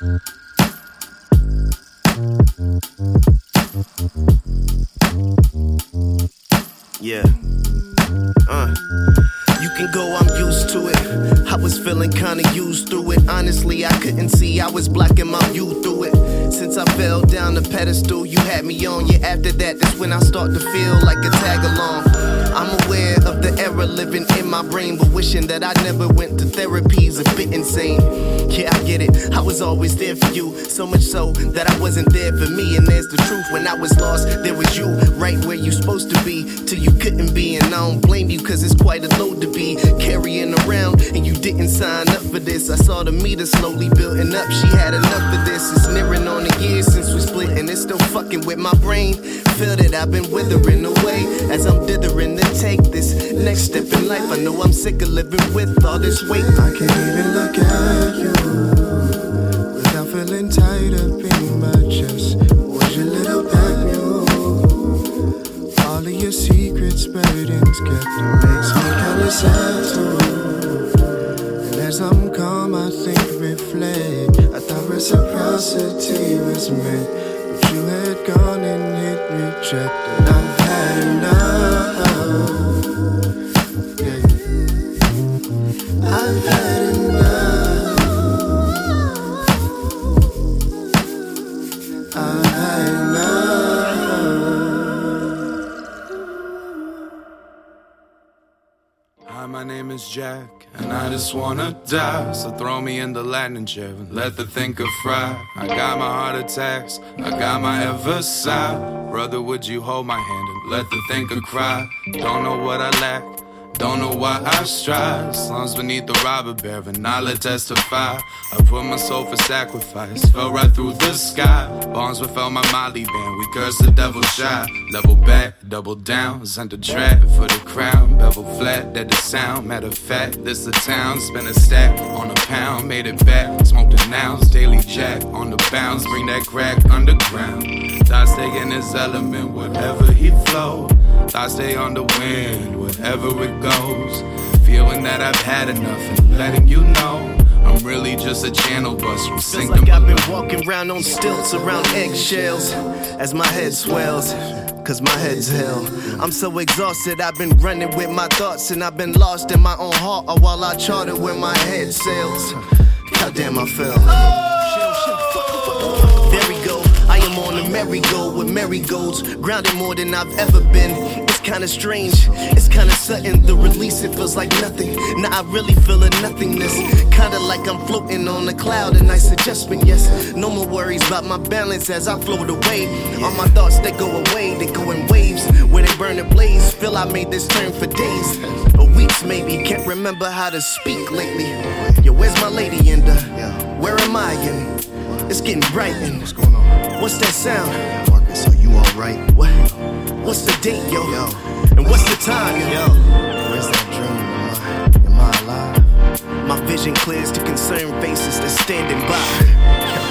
Yeah. Uh. You can go, I'm used to it. I was feeling kinda used through it. Honestly, I couldn't see, I was blocking my view through it. Since I fell down the pedestal, you had me on. Yeah, after that, that's when I start to feel like a tag along. I'm aware of the error living in my brain, but wishing that I never went to therapy's a bit insane. Yeah, I get it. I was always there for you, so much so that I wasn't there for me. And there's the truth. When I was lost, there was you right where you're supposed to be, till you couldn't be. And I don't blame you, cause it's quite a load to be carrying around. And you didn't sign up for this. I saw the meter slowly building up. She had enough of this. It's nearing on a year since we split, and it's still fucking with my brain. Feel that I've been withering next step in life. I know I'm sick of living with all this weight. I can't even look at you without feeling tired of being my chest. Was your little pet mule? All of your secrets buried and kept. Makes me kinda sad too. And as I'm calm, I think reflect. I thought reciprocity was meant, but you had gone and hit reject. And I've Hi, my name is Jack, and I just wanna die. So throw me in the landing chair and let the thinker fry. I got my heart attacks, I got my ever side. Brother, would you hold my hand and let the thinker cry? Don't know what I lack. Don't know why I strive. Slums beneath the robber baron, I let testify. I put my soul for sacrifice, fell right through the sky. Bombs without my Molly band, we curse the devil shy. Level back, double down, sent a trap for the crown. Bevel flat, that the sound. Matter of fact, this the town. Spent a stack on a pound, made it back. Smoked an ounce, daily jack on the bounce. Bring that crack underground. Thoughts stay in his element, whatever he flow. Thoughts stay on the wind, wherever it goes. Feeling that I've had enough and letting you know. I'm really just a channel bus from Feels like I've been walking around on stilts around eggshells as my head swells. Cause my head's hell. I'm so exhausted, I've been running with my thoughts, and I've been lost in my own heart while I charted where my head sails. Goddamn, I fell. Merry-go with marigolds, grounded more than I've ever been. It's kinda strange, it's kinda sudden. The release, it feels like nothing. Now I really feel a nothingness. Kinda like I'm floating on a cloud, a nice adjustment, yes. No more worries about my balance as I float away. All my thoughts, they go away, they go in waves where they burn a blaze. Feel I made this turn for days, or weeks maybe. Can't remember how to speak lately. Yo, where's my lady and uh, where am I? And it's getting bright. What's going on? What's that sound? Marcus, are you alright? What? What's the date, yo? Yo. And what's the time, yo? Where's that dream? Am I, am I alive? My vision clears to concerned faces that's standing by.